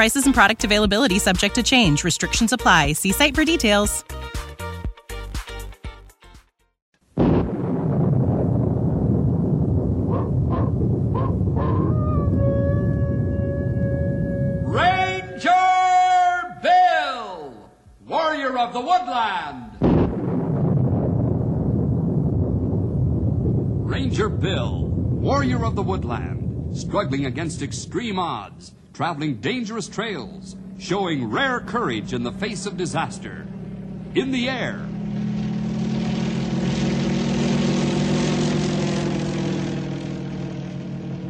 Prices and product availability subject to change. Restrictions apply. See site for details. Ranger Bill, warrior of the woodland. Ranger Bill, warrior of the woodland, struggling against extreme odds traveling dangerous trails, showing rare courage in the face of disaster. In the air,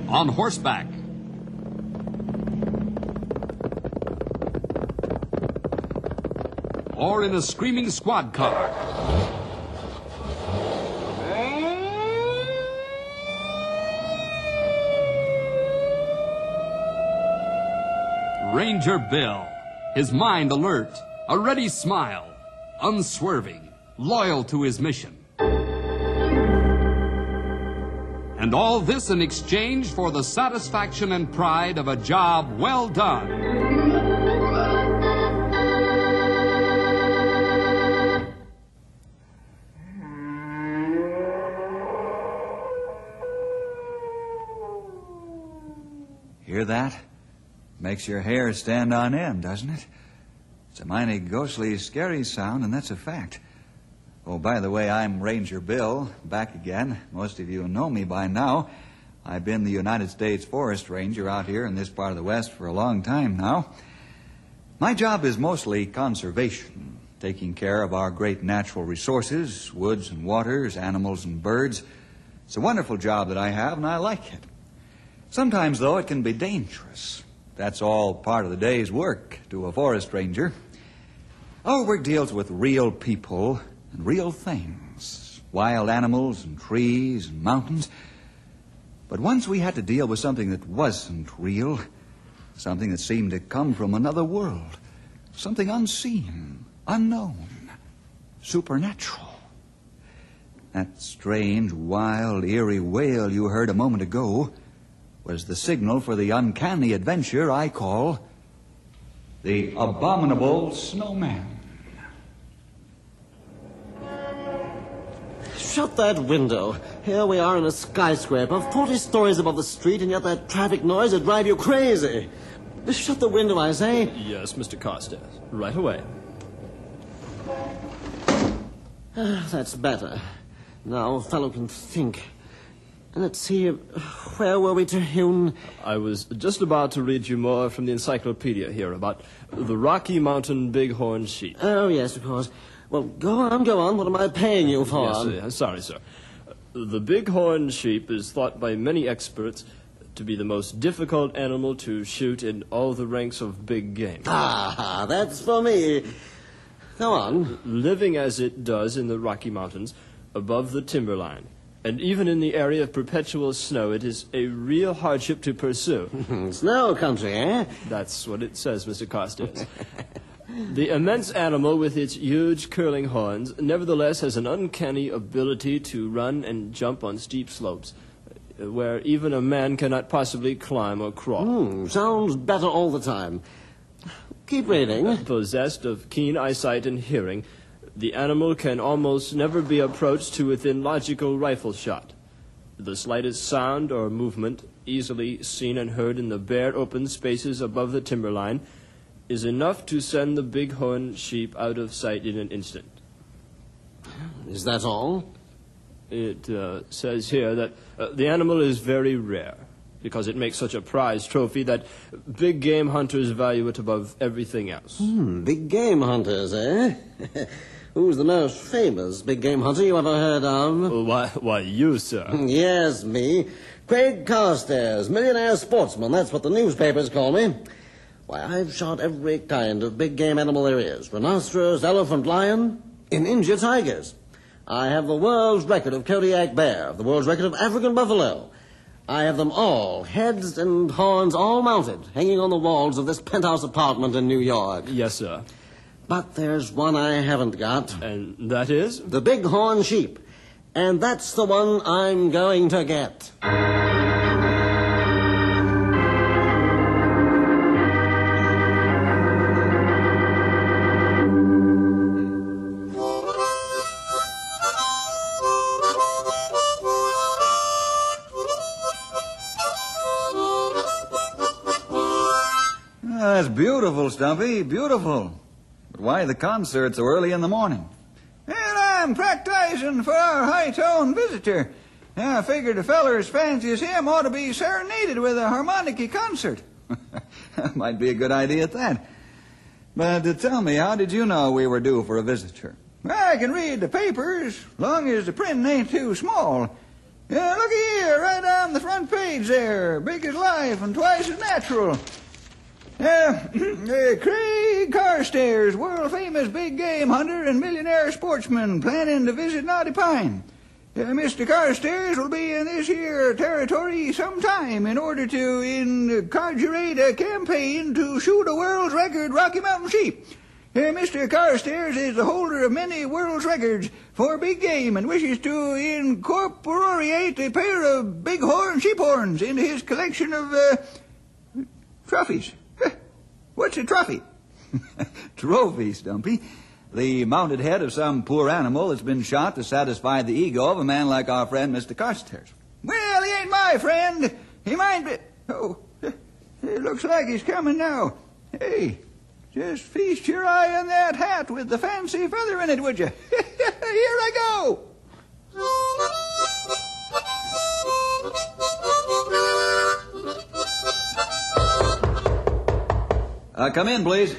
on horseback, or in a screaming squad car. Ranger Bill, his mind alert, a ready smile, unswerving, loyal to his mission. And all this in exchange for the satisfaction and pride of a job well done. Hear that? Makes your hair stand on end, doesn't it? It's a mighty ghostly, scary sound, and that's a fact. Oh, by the way, I'm Ranger Bill, back again. Most of you know me by now. I've been the United States Forest Ranger out here in this part of the West for a long time now. My job is mostly conservation, taking care of our great natural resources, woods and waters, animals and birds. It's a wonderful job that I have, and I like it. Sometimes, though, it can be dangerous. That's all part of the day's work to a forest ranger. Our work deals with real people and real things wild animals and trees and mountains. But once we had to deal with something that wasn't real, something that seemed to come from another world, something unseen, unknown, supernatural. That strange, wild, eerie wail you heard a moment ago was the signal for the uncanny adventure I call the Abominable Snowman. Shut that window. Here we are in a skyscraper, 40 stories above the street, and yet that traffic noise would drive you crazy. Shut the window, I say. Yes, Mr. Carstairs. Right away. Ah, that's better. Now a fellow can think. Let's see, where were we, to Terhune? I was just about to read you more from the encyclopedia here about the Rocky Mountain bighorn sheep. Oh, yes, of course. Well, go on, go on. What am I paying you for? Yes, uh, sorry, sir. The bighorn sheep is thought by many experts to be the most difficult animal to shoot in all the ranks of big game. Ah, that's for me. Go on. Living as it does in the Rocky Mountains, above the timberline, and even in the area of perpetual snow, it is a real hardship to pursue. snow country, eh? That's what it says, Mr. Carstairs. The immense animal with its huge curling horns nevertheless has an uncanny ability to run and jump on steep slopes uh, where even a man cannot possibly climb or crawl. Hmm, sounds better all the time. Keep reading. Possessed of keen eyesight and hearing, the animal can almost never be approached to within logical rifle shot. The slightest sound or movement, easily seen and heard in the bare open spaces above the timberline, is enough to send the bighorn sheep out of sight in an instant. Is that all? It uh, says here that uh, the animal is very rare because it makes such a prized trophy that big game hunters value it above everything else. Hmm, big game hunters, eh? Who's the most famous big game hunter you ever heard of? Why, why you, sir? yes, me. Craig Carstairs, millionaire sportsman. That's what the newspapers call me. Why, I've shot every kind of big game animal there is rhinoceros, elephant, lion, in India tigers. I have the world's record of Kodiak bear, the world's record of African buffalo. I have them all, heads and horns all mounted, hanging on the walls of this penthouse apartment in New York. Yes, sir. But there's one I haven't got. And that is? The bighorn sheep. And that's the one I'm going to get. Ah, that's beautiful, Stumpy. Beautiful. Why the concert so early in the morning? And I'm practicing for our high-toned visitor. I figured a feller as fancy as him ought to be serenaded with a harmonica concert. might be a good idea at that. But uh, tell me, how did you know we were due for a visitor? I can read the papers, long as the print ain't too small. Yeah, look here, right on the front page there, big as life and twice as natural. Uh, Craig Carstairs, world famous big game hunter and millionaire sportsman, planning to visit Knotty Pine. Uh, Mr. Carstairs will be in this here territory sometime in order to inaugurate a campaign to shoot a world's record Rocky Mountain sheep. Uh, Mr. Carstairs is the holder of many world's records for big game and wishes to incorporate a pair of bighorn sheep horns into his collection of uh, trophies. What's a trophy? Trophy, Stumpy. The mounted head of some poor animal that's been shot to satisfy the ego of a man like our friend Mr. Carstairs. Well, he ain't my friend. He might be. Oh, it looks like he's coming now. Hey, just feast your eye on that hat with the fancy feather in it, would you? Here I go. Uh, come in, please.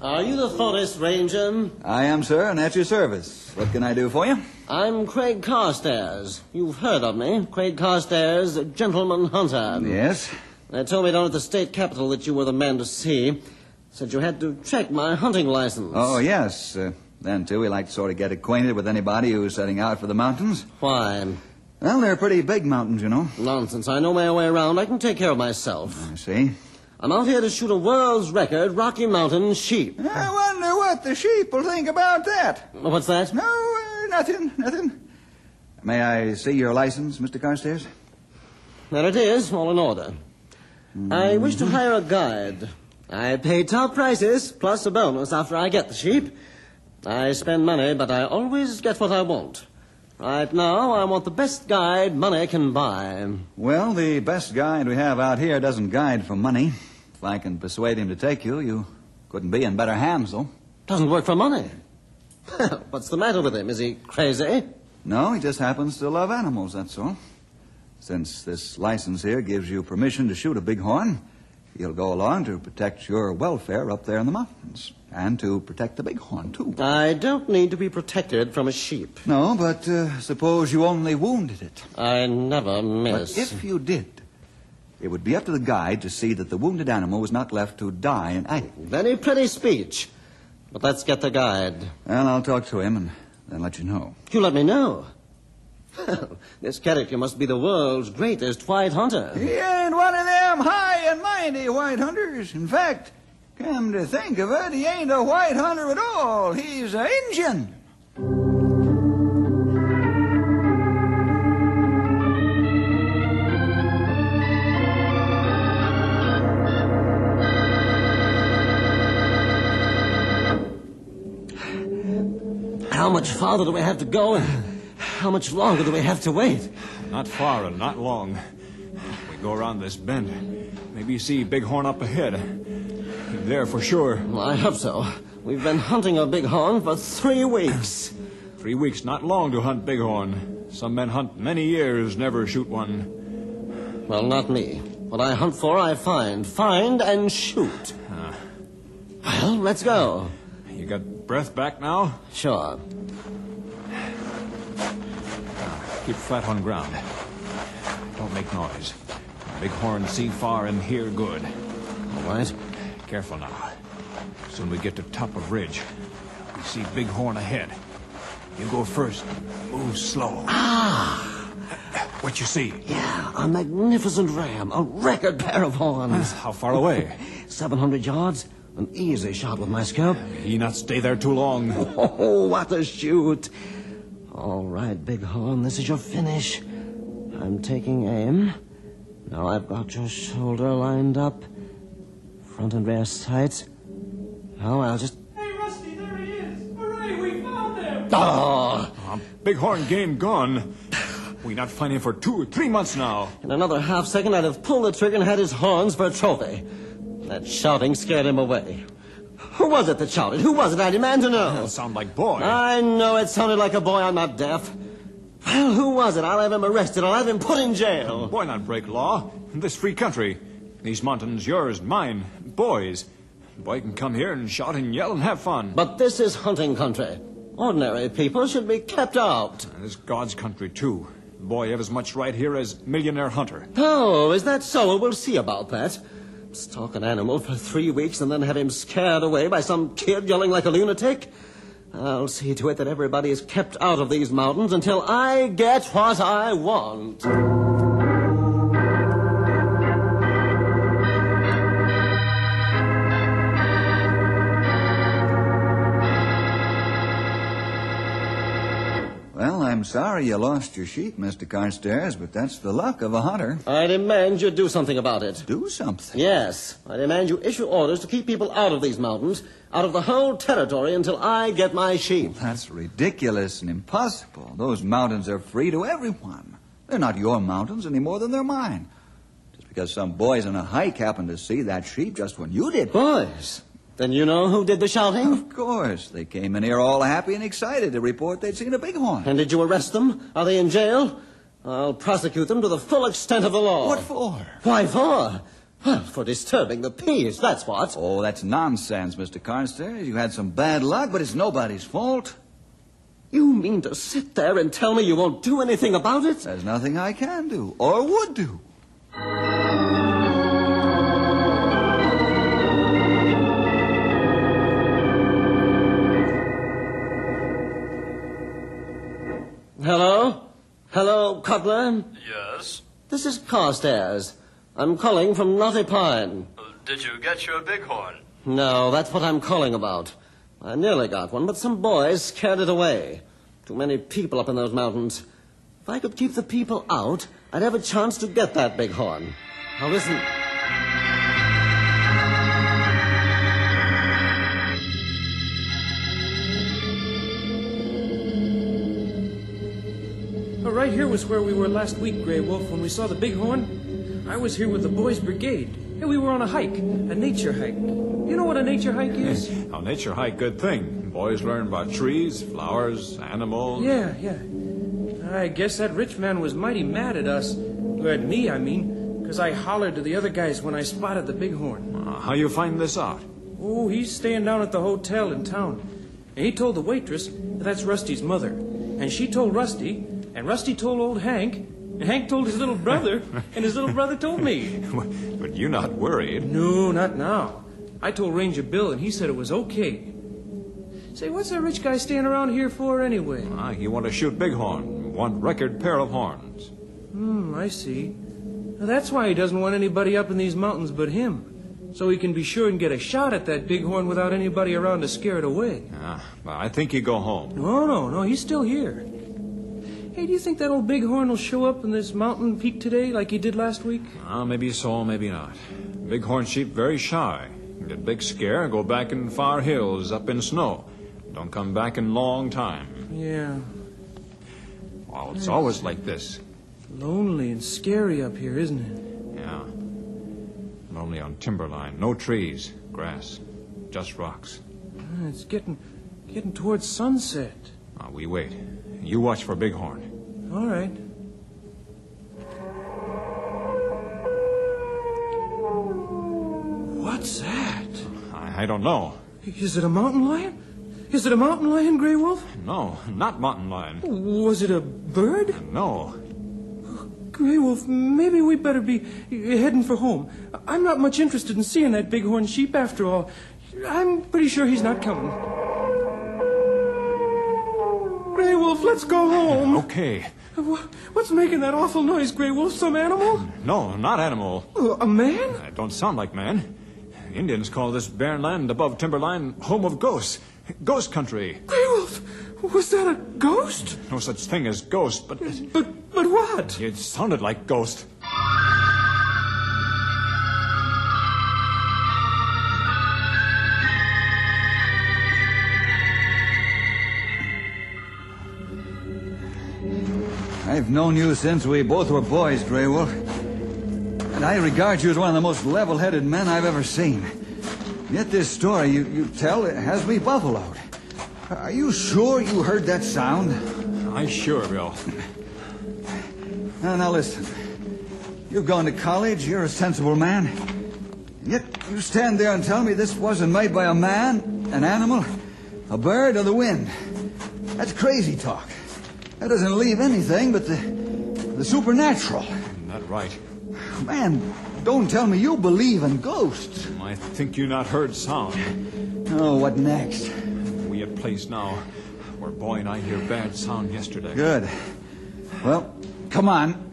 Are you the forest ranger? I am, sir, and at your service. What can I do for you? I'm Craig Carstairs. You've heard of me. Craig Carstairs, gentleman hunter. Yes. They told me down at the state capitol that you were the man to see. Said you had to check my hunting license. Oh, yes. Uh, then, too, we like to sort of get acquainted with anybody who's setting out for the mountains. Why? Well, they're pretty big mountains, you know. Nonsense. I know my way around. I can take care of myself. I see. I'm out here to shoot a world's record Rocky Mountain sheep. I wonder what the sheep will think about that. What's that? No, uh, nothing, nothing. May I see your license, Mr. Carstairs? There it is, all in order. I wish to hire a guide. I pay top prices, plus a bonus after I get the sheep. I spend money, but I always get what I want. Right now, I want the best guide money can buy. Well, the best guide we have out here doesn't guide for money. If I can persuade him to take you, you couldn't be in better hands, though. Doesn't work for money. What's the matter with him? Is he crazy? No, he just happens to love animals, that's all. Since this license here gives you permission to shoot a bighorn, you'll go along to protect your welfare up there in the mountains. And to protect the bighorn, too. I don't need to be protected from a sheep. No, but uh, suppose you only wounded it. I never miss. But if you did, it would be up to the guide to see that the wounded animal was not left to die in agony. Very pretty speech. But let's get the guide. Well, I'll talk to him and then let you know. You let me know. This character must be the world's greatest white hunter. He ain't one of them high and mighty white hunters. In fact, Come to think of it, he ain't a white hunter at all. He's an Injun. How much farther do we have to go? How much longer do we have to wait? Not far and not long. We go around this bend. Maybe you see Bighorn up ahead. There for sure. Well, I hope so. We've been hunting a bighorn for three weeks. Three weeks, not long to hunt bighorn. Some men hunt many years, never shoot one. Well, not me. What I hunt for, I find. Find and shoot. Ah. Well, let's go. You got breath back now? Sure. Keep flat on ground. Don't make noise. Bighorn see far and hear good. All right. Careful now. Soon we get to top of ridge. We see Bighorn ahead. You go first. Move slow. Ah! What you see? Yeah, a magnificent ram. A record pair of horns. How far away? 700 yards. An easy shot with my scope. He not stay there too long. Oh, what a shoot. All right, Bighorn, this is your finish. I'm taking aim. Now I've got your shoulder lined up. Front and rear sights. Now I'll just... Hey, Rusty, there he is! Hooray, we found him! Oh! Uh, Bighorn game gone. We not find him for two or three months now. In another half second, I'd have pulled the trigger and had his horns for a trophy. That shouting scared him away. Who was it that shouted? Who was it? I demand to know. That sound like boy. I know it sounded like a boy. I'm not deaf. Well, who was it? I'll have him arrested. I'll have him put in jail. Boy not break law. In this free country. These mountains yours, mine, boys. Boy can come here and shout and yell and have fun. But this is hunting country. Ordinary people should be kept out. And it's God's country, too. Boy have as much right here as millionaire hunter. Oh, is that so? We'll see about that. Stalk an animal for three weeks and then have him scared away by some kid yelling like a lunatic? I'll see to it that everybody is kept out of these mountains until I get what I want. Sorry you lost your sheep, Mr. Carstairs, but that's the luck of a hunter. I demand you do something about it. Do something? Yes. I demand you issue orders to keep people out of these mountains, out of the whole territory until I get my sheep. That's ridiculous and impossible. Those mountains are free to everyone. They're not your mountains any more than they're mine. Just because some boys on a hike happened to see that sheep just when you did. Boys? Then you know who did the shouting? Of course. They came in here all happy and excited to report they'd seen a bighorn. And did you arrest them? Are they in jail? I'll prosecute them to the full extent of the law. What for? Why for? Well, for disturbing the peace, that's what. Oh, that's nonsense, Mr. Carstairs. You had some bad luck, but it's nobody's fault. You mean to sit there and tell me you won't do anything about it? There's nothing I can do or would do. Hello? Hello, Cutler? Yes. This is Carstairs. I'm calling from Knotty Pine. Uh, did you get your bighorn? No, that's what I'm calling about. I nearly got one, but some boys scared it away. Too many people up in those mountains. If I could keep the people out, I'd have a chance to get that bighorn. Now listen. Here was where we were last week, Grey Wolf, when we saw the bighorn. I was here with the boys' brigade. And we were on a hike, a nature hike. You know what a nature hike is? A nature hike, good thing. Boys learn about trees, flowers, animals. Yeah, yeah. I guess that rich man was mighty mad at us. Or At me, I mean, because I hollered to the other guys when I spotted the bighorn. Uh, how you find this out? Oh, he's staying down at the hotel in town. And he told the waitress that that's Rusty's mother. And she told Rusty, and Rusty told old Hank, and Hank told his little brother, and his little brother told me. But you're not worried. No, not now. I told Ranger Bill, and he said it was okay. Say, what's that rich guy staying around here for anyway? Ah, you want to shoot bighorn. Want record pair of horns. Hmm, I see. Now, that's why he doesn't want anybody up in these mountains but him. so he can be sure and get a shot at that bighorn without anybody around to scare it away. Ah, well, I think you go home. No, no, no, he's still here. Hey, do you think that old bighorn will show up in this mountain peak today like he did last week? Ah, maybe so, maybe not. Bighorn sheep very shy. Get big scare, go back in far hills, up in snow. Don't come back in long time. Yeah. Well, it's always like this. Lonely and scary up here, isn't it? Yeah. Lonely on timberline. No trees, grass, just rocks. Ah, It's getting getting towards sunset. Ah, we wait. You watch for Bighorn. All right. What's that? I, I don't know. Is it a mountain lion? Is it a mountain lion, Grey Wolf? No, not mountain lion. Was it a bird? No. Grey Wolf, maybe we better be heading for home. I'm not much interested in seeing that bighorn sheep after all. I'm pretty sure he's not coming. Grey Wolf, let's go home. Okay. Wha- What's making that awful noise, Grey Wolf? Some animal? No, not animal. Uh, A man? It don't sound like man. Indians call this barren land above timberline home of ghosts. Ghost country. Grey Wolf, was that a ghost? No such thing as ghost, but But but what? it sounded like ghost. I've known you since we both were boys, Grey Wolf. And I regard you as one of the most level-headed men I've ever seen. Yet this story you, you tell it has me buffaloed. Are you sure you heard that sound? I sure, Bill. Now, now listen. You've gone to college, you're a sensible man. Yet you stand there and tell me this wasn't made by a man, an animal, a bird, or the wind. That's crazy talk. That doesn't leave anything but the, the supernatural. Not right. Man, don't tell me you believe in ghosts. Um, I think you not heard sound. Oh, what next? We at place now where boy and I hear bad sound yesterday. Good. Well, come on.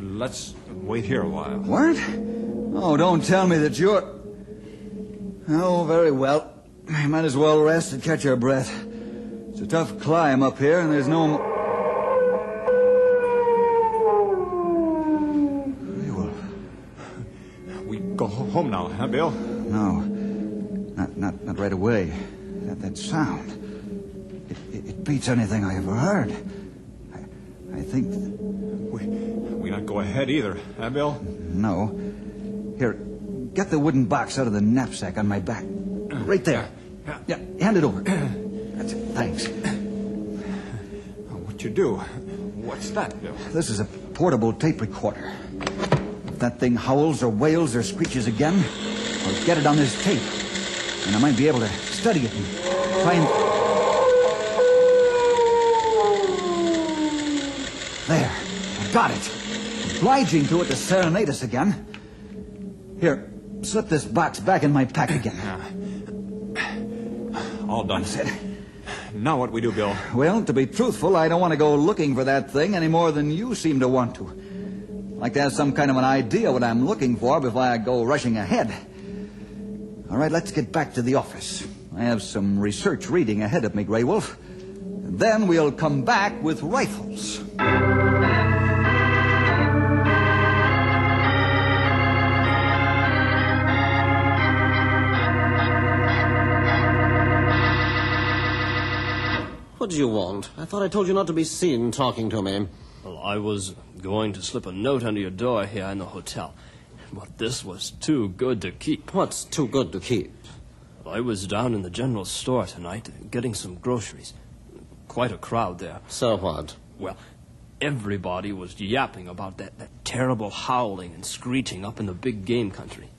Let's wait here a while. What? Oh, don't tell me that you're. Oh, very well. I might as well rest and catch our breath. It's a tough climb up here, and there's no. Home now, huh, Bill? No, not not not right away. That that sound. It, it, it beats anything I ever heard. I, I think. We, we not go ahead either, huh, Bill? No. Here, get the wooden box out of the knapsack on my back. Right there. Yeah, hand it over. That's it. Thanks. What you do? What's that, Bill? This is a portable tape recorder. That thing howls or wails or screeches again, I'll get it on this tape. And I might be able to study it and and. There. I got it. Obliging to it to serenade us again. Here, slip this box back in my pack again. All done. That's it. Now what we do, Bill? Well, to be truthful, I don't want to go looking for that thing any more than you seem to want to. Like to have some kind of an idea what I'm looking for before I go rushing ahead. All right, let's get back to the office. I have some research reading ahead of me, Grey Wolf. Then we'll come back with rifles. What do you want? I thought I told you not to be seen talking to me. Well, I was going to slip a note under your door here in the hotel, but this was too good to keep. What's too good to keep? I was down in the general store tonight getting some groceries. Quite a crowd there. So what? Well, everybody was yapping about that, that terrible howling and screeching up in the big game country.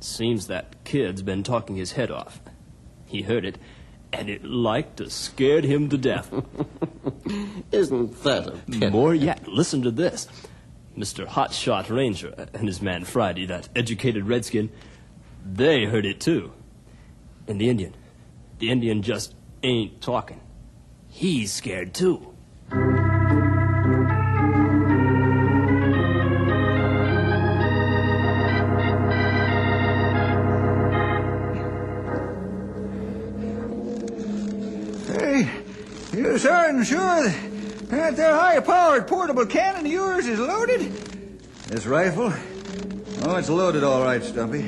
Seems that kid's been talking his head off. He heard it, and it like to scared him to death. Isn't that a pity? More yet, listen to this. Mr. Hotshot Ranger and his man Friday, that educated redskin, they heard it too. And the Indian, the Indian just ain't talking. He's scared too. Sure that, their high-powered portable cannon of yours is loaded? This rifle? Oh, it's loaded all right, Stumpy.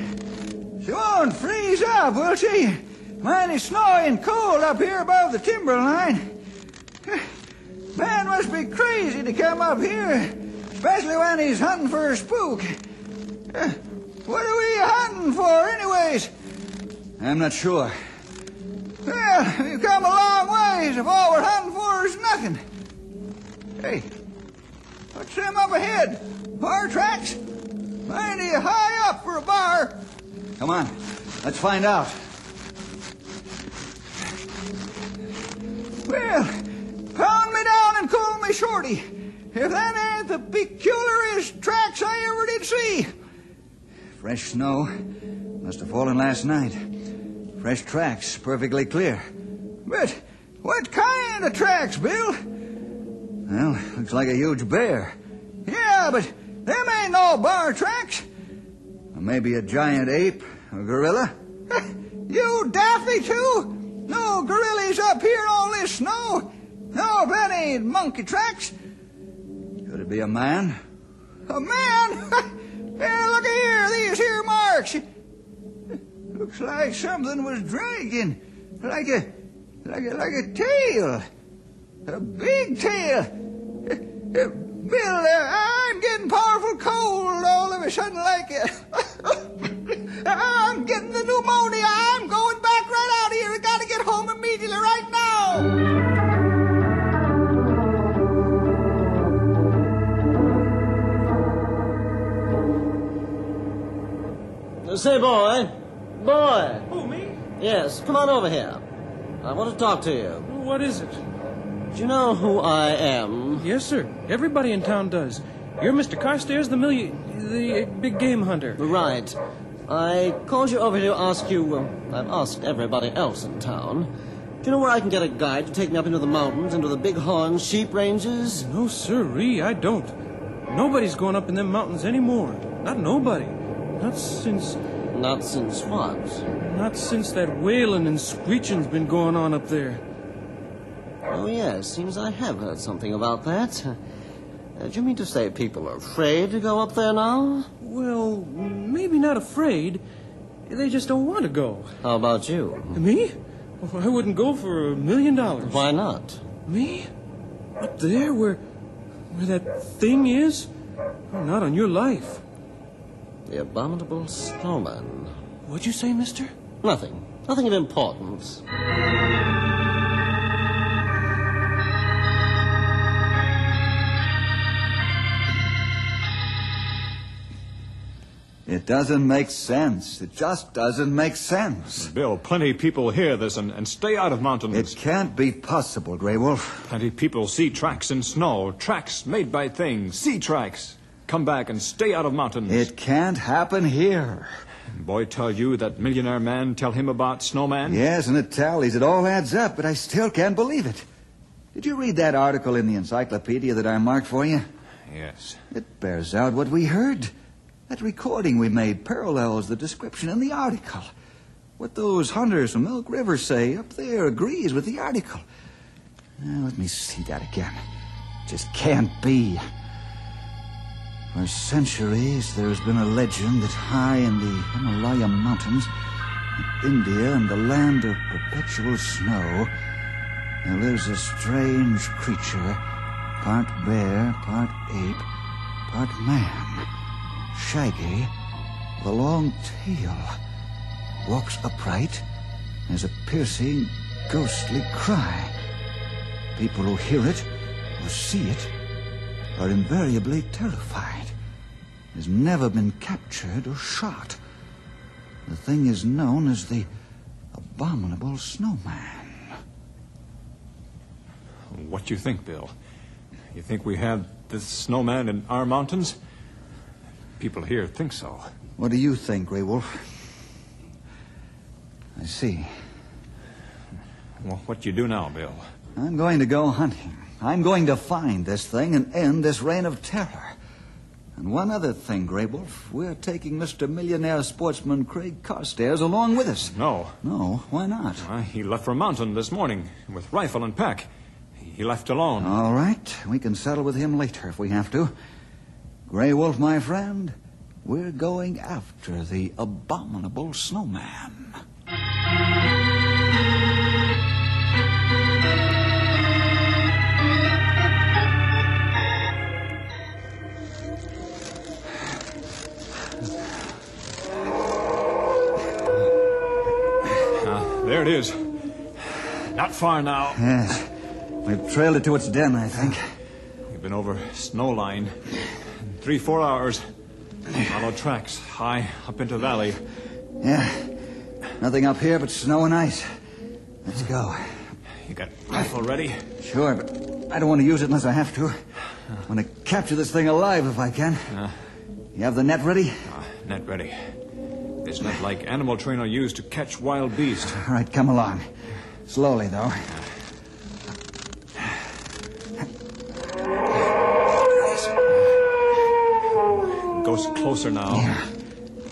She won't freeze up, will she? Mighty snowy and cold up here above the timberline. Man must be crazy to come up here, especially when he's hunting for a spook. What are we hunting for, anyways? I'm not sure. Well, you've come a long ways if all we're hunting for is nothing. Hey, what's them up ahead? Bar tracks? Mighty high up for a bar. Come on, let's find out. Well, pound me down and call me Shorty. If that ain't the peculiarest tracks I ever did see. Fresh snow. Must have fallen last night. Fresh tracks, perfectly clear. But what kind of tracks, Bill? Well, looks like a huge bear. Yeah, but them ain't no bar tracks. Or maybe a giant ape a gorilla. you daffy, too? No gorillas up here all this snow. No, that ain't monkey tracks. Could it be a man? A man? yeah, look here, these here marks. Looks like something was dragging, like a, like a, like a tail, a big tail. Uh, uh, Bill, uh, I'm getting powerful cold all of a sudden, like I'm getting the pneumonia. I'm going back right out of here. I gotta get home immediately, right now. Say, boy. Boy. Who, me? Yes, come on over here. I want to talk to you. What is it? Do you know who I am? Yes, sir. Everybody in town does. You're Mr. Carstairs, the milli... the big game hunter. Right. I called you over here to ask you. Uh, I've asked everybody else in town. Do you know where I can get a guide to take me up into the mountains, into the bighorn sheep ranges? No, sirree, I don't. Nobody's going up in them mountains anymore. Not nobody. Not since. Not since what? Not since that wailing and screeching's been going on up there. Oh, yes, seems I have heard something about that. Uh, do you mean to say people are afraid to go up there now? Well, maybe not afraid. They just don't want to go. How about you? Me? I wouldn't go for a million dollars. Why not? Me? Up there where where that thing is? Not on your life. The abominable snowman. What'd you say, mister? Nothing. Nothing of importance. It doesn't make sense. It just doesn't make sense. Bill, plenty people hear this and, and stay out of mountains. It can't be possible, Grey Wolf. Plenty people see tracks in snow, tracks made by things, see tracks. Come back and stay out of mountains. It can't happen here. Boy tell you that millionaire man tell him about snowman? Yes, and it tallies. It all adds up, but I still can't believe it. Did you read that article in the encyclopedia that I marked for you? Yes. It bears out what we heard. That recording we made parallels the description in the article. What those hunters from Elk River say up there agrees with the article. Now, let me see that again. Just can't be. For centuries, there's been a legend that high in the Himalaya Mountains, in India and the land of perpetual snow, there lives a strange creature, part bear, part ape, part man, shaggy, with a long tail, walks upright, has a piercing, ghostly cry. People who hear it or see it are invariably terrified. Has never been captured or shot. The thing is known as the abominable snowman. What do you think, Bill? You think we have this snowman in our mountains? People here think so. What do you think, Grey Wolf? I see. Well, what do you do now, Bill? I'm going to go hunting. I'm going to find this thing and end this reign of terror. And one other thing, Grey Wolf. We're taking Mr. Millionaire Sportsman Craig Carstairs along with us. No. No, why not? Uh, he left for mountain this morning with rifle and pack. He, He left alone. All right. We can settle with him later if we have to. Grey Wolf, my friend, we're going after the abominable snowman. It is. Not far now. Yes. We've trailed it to its den, I think. We've been over snow line. Three, four hours. Followed tracks high up into valley. Yeah. Nothing up here but snow and ice. Let's go. You got rifle ready? Sure, but I don't want to use it unless I have to. I want to capture this thing alive if I can. Uh, You have the net ready? uh, net ready. This not like animal trainer used to catch wild beasts. All right, come along. Slowly, though. Goes closer now. Yeah.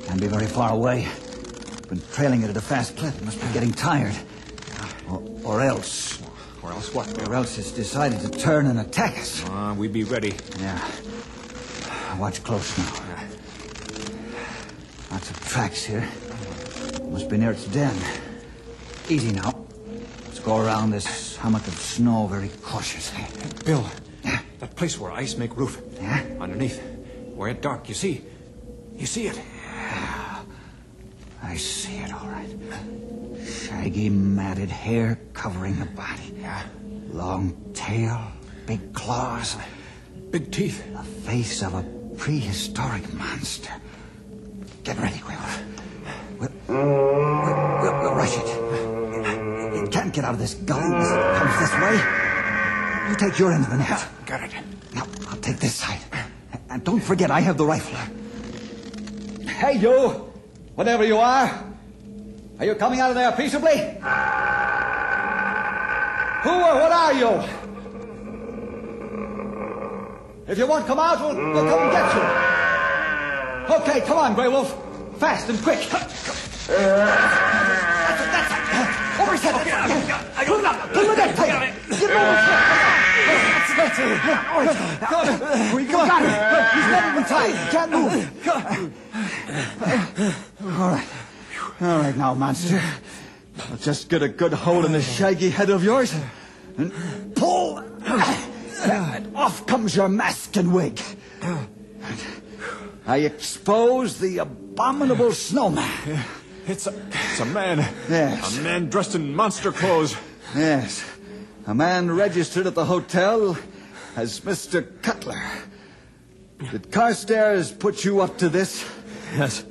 Can't be very far away. Been trailing it at a fast clip. Must be getting tired. Or, or else. Or else what? Or else it's decided to turn and attack us. Uh, we'd be ready. Yeah. Watch close now. Of tracks here. Must be near its den. Easy now. Let's go around this hummock of snow very cautiously. Bill, that place where ice make roof. Yeah? Underneath. Where it dark, you see? You see it? I see it all right. Shaggy, matted hair covering the body. Yeah. Long tail, big claws, Big teeth. the face of a prehistoric monster. Get ready, Quiver. We'll, we'll, we'll, we'll rush it. It can't get out of this gully unless it comes this way. You take your end of the net. Got it. Now, I'll take this side. And don't forget, I have the rifle. Hey, you! Whatever you are! Are you coming out of there peaceably? Who or what are you? If you won't come out, we'll, we'll come and get you. Okay, come on, Grey Wolf. Fast and quick. That's it, that's it. Over his head. Pull it up. Pull the neck tight. Get him over his head. That's it. All right. Come on. We got it. He's not even tied. He can't move. All right. All right now, monster. I'll just get a good hold in this shaggy head of yours and pull. And off comes your mask and wig. I expose the abominable snowman. It's a, it's a man. Yes. A man dressed in monster clothes. Yes. A man registered at the hotel as Mr. Cutler. Did Carstairs put you up to this? Yes.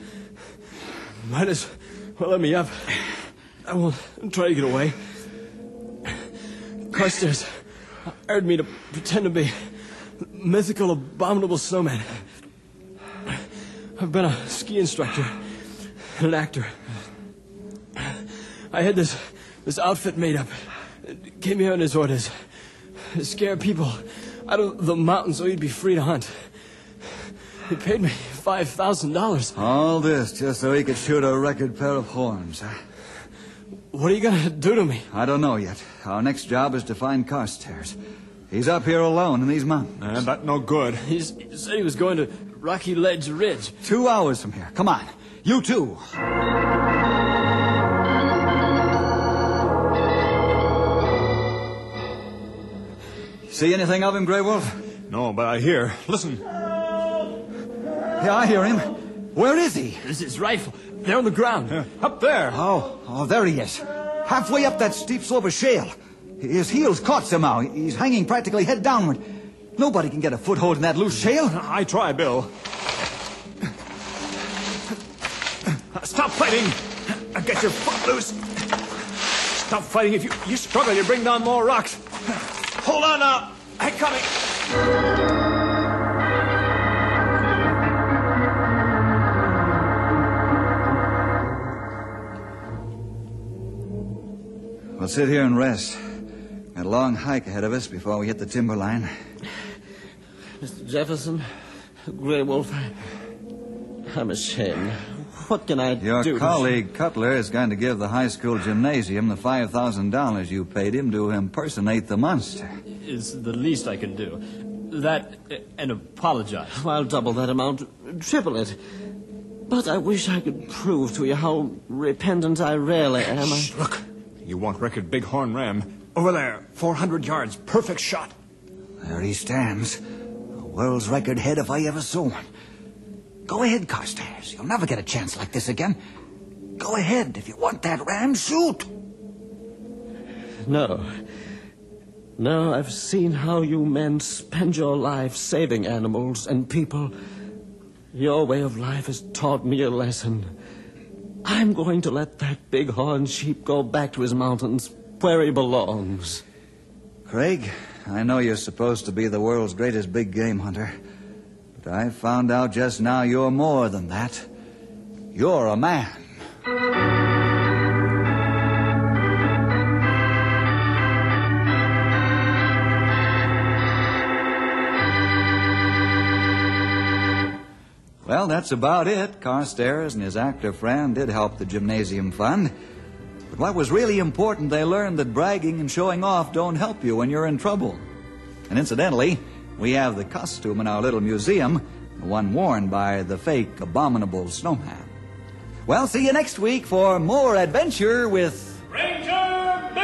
Might as well let me up. I won't try to get away. Carstairs hired me to pretend to be a mythical, abominable snowman. I've been a ski instructor and an actor. I had this this outfit made up. It came here on his orders. To scare people out of the mountains so he'd be free to hunt. He paid me five thousand dollars. All this just so he could shoot a record pair of horns, huh? What are you gonna do to me? I don't know yet. Our next job is to find Carstairs. He's up here alone in these mountains. And that no good. He's, he said he was going to Rocky Ledge Ridge. Two hours from here. Come on. You too. See anything of him, Grey Wolf? No, but I hear. Listen. Yeah, I hear him. Where is he? This is his rifle. They're on the ground. Up there. Oh, oh, there he is. Halfway up that steep slope of shale. His heels caught somehow. He's hanging practically head downward. Nobody can get a foothold in that loose shale. I try, Bill. Stop fighting! Get your foot loose! Stop fighting. If you, you struggle, you bring down more rocks. Hold on now. I'm coming. We'll sit here and rest. Got a long hike ahead of us before we hit the timberline. Mr. Jefferson, Grey Wolf, I'm ashamed. what can I Your do? Your colleague Cutler is going to give the high school gymnasium the $5,000 you paid him to impersonate the monster. Is the least I can do. That and apologize. I'll double that amount, triple it. But I wish I could prove to you how repentant I really am. I... Look. You want record Bighorn Ram. Over there, 400 yards, perfect shot. There he stands. World's record head if I ever saw one. Go ahead, Carstairs. You'll never get a chance like this again. Go ahead. If you want that ram, shoot. No. No, I've seen how you men spend your life saving animals and people. Your way of life has taught me a lesson. I'm going to let that bighorn sheep go back to his mountains where he belongs. Craig, I know you're supposed to be the world's greatest big game hunter. But I found out just now you're more than that. You're a man. Well, that's about it. Carstairs and his actor friend did help the gymnasium fund. But what was really important, they learned that bragging and showing off don't help you when you're in trouble. And incidentally, we have the costume in our little museum, the one worn by the fake abominable snowman. Well, see you next week for more adventure with. Ranger Bill!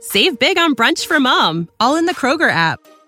Save big on brunch for mom, all in the Kroger app.